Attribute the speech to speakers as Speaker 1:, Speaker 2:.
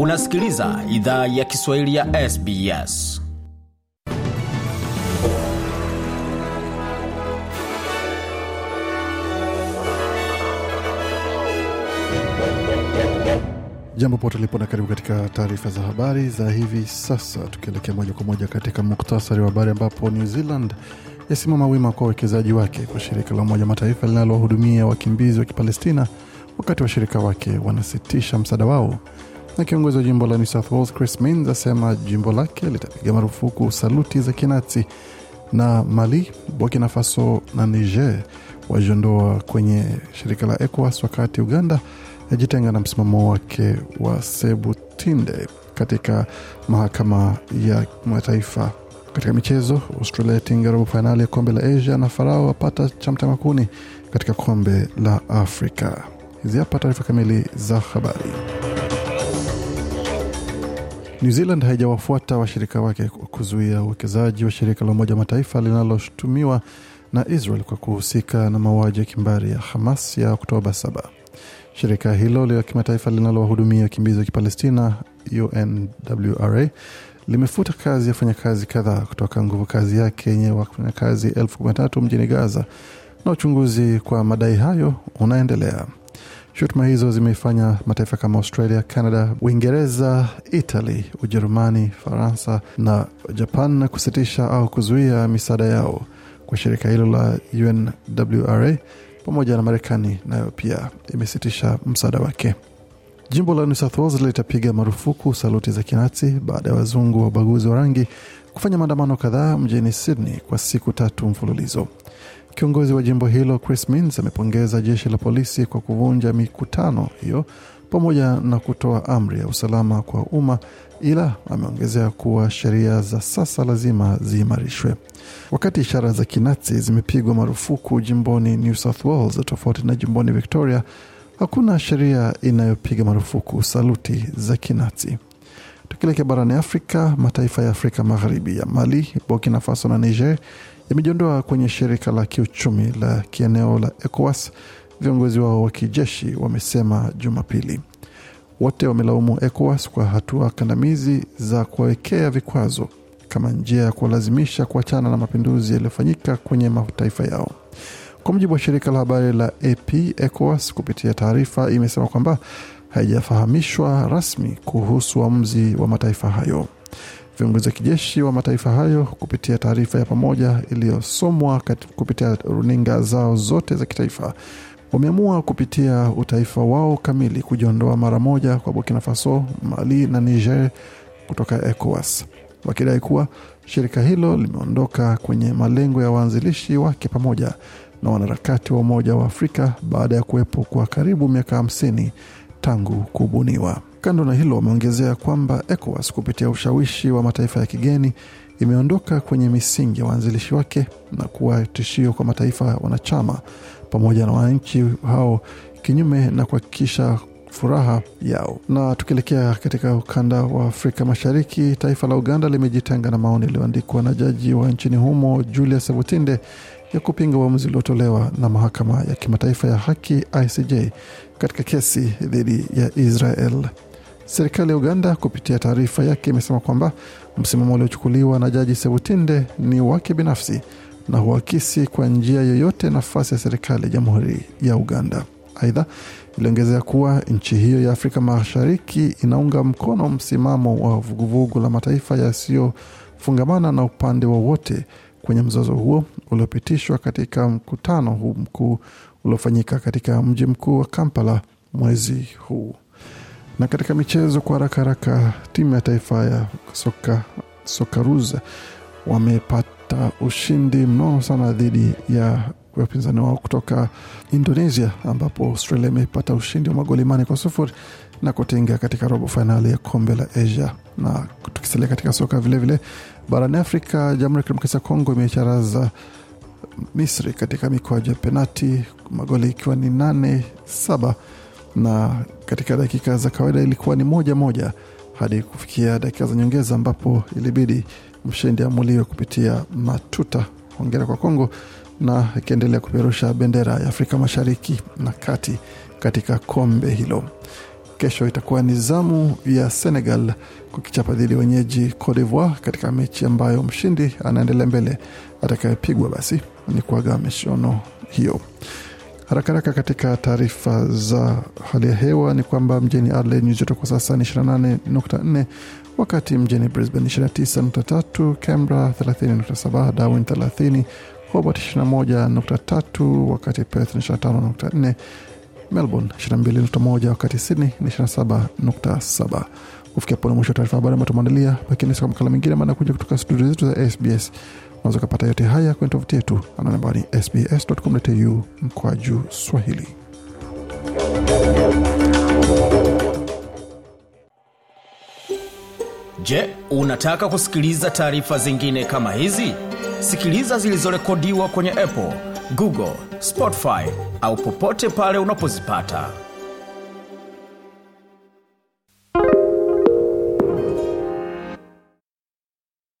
Speaker 1: Unasikiliza idhaa ya Kiswahili ya SBS.
Speaker 2: Jambo pote lipo na karibu katika taarifa za habari za hivi sasa, tukielekea moja kwa moja katika muktasari wa habari, ambapo New Zealand yasimama wima kwa uwekezaji wake kwa shirika la Umoja Mataifa linalohudumia wakimbizi wa Kipalestina, wakati washirika wake wanasitisha msaada wao. Na kiongozi wa jimbo la New South Wales Chris Minns asema jimbo lake litapiga marufuku saluti za kinazi, na Mali, Burkina Faso na Niger wajiondoa kwenye shirika la ECOWAS, wakati Uganda yajitenga na msimamo wake wa Sebutinde katika mahakama ya kimataifa. Katika michezo, Australia yatinga robo fainali ya kombe la Asia na Farao wapata cha mtamakuni katika kombe la Afrika. Hizi hapa taarifa kamili za habari. New Zealand haijawafuata washirika wake kuzuia uwekezaji wa shirika la Umoja wa Mataifa linaloshutumiwa na Israel kwa kuhusika na mauaji ya kimbari ya Hamas ya Oktoba 7. Shirika hilo la kimataifa linalowahudumia wakimbizi wa Kipalestina, UNWRA, limefuta kazi ya wafanyakazi kadhaa kutoka nguvu kazi yake yenye wafanyakazi elfu kumi na tatu mjini Gaza, na uchunguzi kwa madai hayo unaendelea. Shutuma hizo zimeifanya mataifa kama Australia, Canada, Uingereza, Italy, Ujerumani, Faransa na Japan kusitisha au kuzuia misaada yao kwa shirika hilo la UNWRA pamoja na Marekani nayo pia imesitisha msaada wake. Jimbo la New South Wales litapiga marufuku saluti za kinazi baada ya wazungu wa ubaguzi wa rangi kufanya maandamano kadhaa mjini Sydney kwa siku tatu mfululizo. Kiongozi wa jimbo hilo Chris Minns amepongeza jeshi la polisi kwa kuvunja mikutano hiyo pamoja na kutoa amri ya usalama kwa umma, ila ameongezea kuwa sheria za sasa lazima ziimarishwe. Wakati ishara za kinazi zimepigwa marufuku jimboni New South Wales tofauti na jimboni Victoria, hakuna sheria inayopiga marufuku saluti za kinazi. Tukielekea barani Afrika, mataifa ya Afrika Magharibi ya Mali, Burkina Faso na Niger yamejiondoa kwenye shirika la kiuchumi la kieneo la ECOWAS, viongozi wao wa kijeshi wamesema Jumapili. Wote wamelaumu ECOWAS kwa hatua kandamizi za kuwawekea vikwazo kama njia ya kuwalazimisha kuachana na mapinduzi yaliyofanyika kwenye mataifa yao. Kwa mujibu wa shirika la habari la AP, ECOWAS kupitia taarifa imesema kwamba haijafahamishwa rasmi kuhusu uamuzi wa mataifa hayo. Viongozi wa kijeshi wa mataifa hayo kupitia taarifa ya pamoja iliyosomwa kupitia runinga zao zote za kitaifa wameamua kupitia utaifa wao kamili kujiondoa mara moja kwa Burkina Faso, Mali na Niger kutoka ECOWAS, wakidai kuwa shirika hilo limeondoka kwenye malengo ya waanzilishi wake pamoja na wanaharakati wa Umoja wa Afrika baada ya kuwepo kwa karibu miaka hamsini tangu kubuniwa. Kando na hilo, wameongezea kwamba ECOWAS kupitia ushawishi wa mataifa ya kigeni imeondoka kwenye misingi ya waanzilishi wake na kuwa tishio kwa mataifa wanachama pamoja na wananchi hao, kinyume na kuhakikisha furaha yao. Na tukielekea katika ukanda wa Afrika Mashariki, taifa la Uganda limejitenga na maoni yaliyoandikwa na jaji wa nchini humo Julius Sebutinde ya kupinga uamuzi uliotolewa na mahakama ya kimataifa ya haki ICJ katika kesi dhidi ya Israel. Serikali ya Uganda kupitia taarifa yake imesema kwamba msimamo uliochukuliwa na jaji Sebutinde ni wake binafsi na huakisi kwa njia yoyote nafasi ya serikali ya jamhuri ya Uganda. Aidha, iliongezea kuwa nchi hiyo ya Afrika Mashariki inaunga mkono msimamo wa vuguvugu la mataifa yasiyofungamana na upande wowote kwenye mzozo huo uliopitishwa katika mkutano huu mkuu uliofanyika katika mji mkuu wa Kampala mwezi huu. Na katika michezo, kwa haraka haraka, timu ya taifa ya soka Sokaruza wamepata ushindi mnono sana dhidi ya wapinzani wao kutoka Indonesia, ambapo Australia imepata ushindi wa magoli mane kwa sufuri na kutinga katika robo fainali ya kombe la Asia. Na tukisalia katika soka vilevile barani Afrika, Jamhuri ya Kidemokrasia ya Kongo imecharaza Misri katika mikwaju ya penati, magoli ikiwa ni nane saba na katika dakika za kawaida ilikuwa ni moja moja hadi kufikia dakika za nyongeza ambapo ilibidi mshindi amuliwe kupitia matuta. Hongera kwa Kongo na ikiendelea kupeperusha bendera ya Afrika Mashariki na Kati katika kombe hilo. Kesho itakuwa ni zamu ya Senegal kukichapa dhidi ya wenyeji Cote katika mechi ambayo mshindi anaendelea mbele, atakayepigwa basi ni kuaga mishono hiyo. Haraka katika taarifa za hali ya hewa ni kwamba mjini Adelaide nyuzi joto kwa sasa ni 28.4, wakati mjini Brisbane 29.3, Canberra 30.7, Darwin 30, Hobart 21.3, wakati Perth ni 25.4, Melbourne 22.1, wakati Sydney ni 27.7. Kufikia pone mwisho wa taarifa habari ambayo tumeandalia, lakini sika makala mengine maana kuja kutoka studio zetu za SBS. Unaweza ukapata yote haya kwenye tovuti yetu ananambari sbs.com.au mkwaju Swahili.
Speaker 1: Je, unataka kusikiliza taarifa zingine kama hizi? Sikiliza zilizorekodiwa kwenye Apple, Google, Spotify au popote pale unapozipata.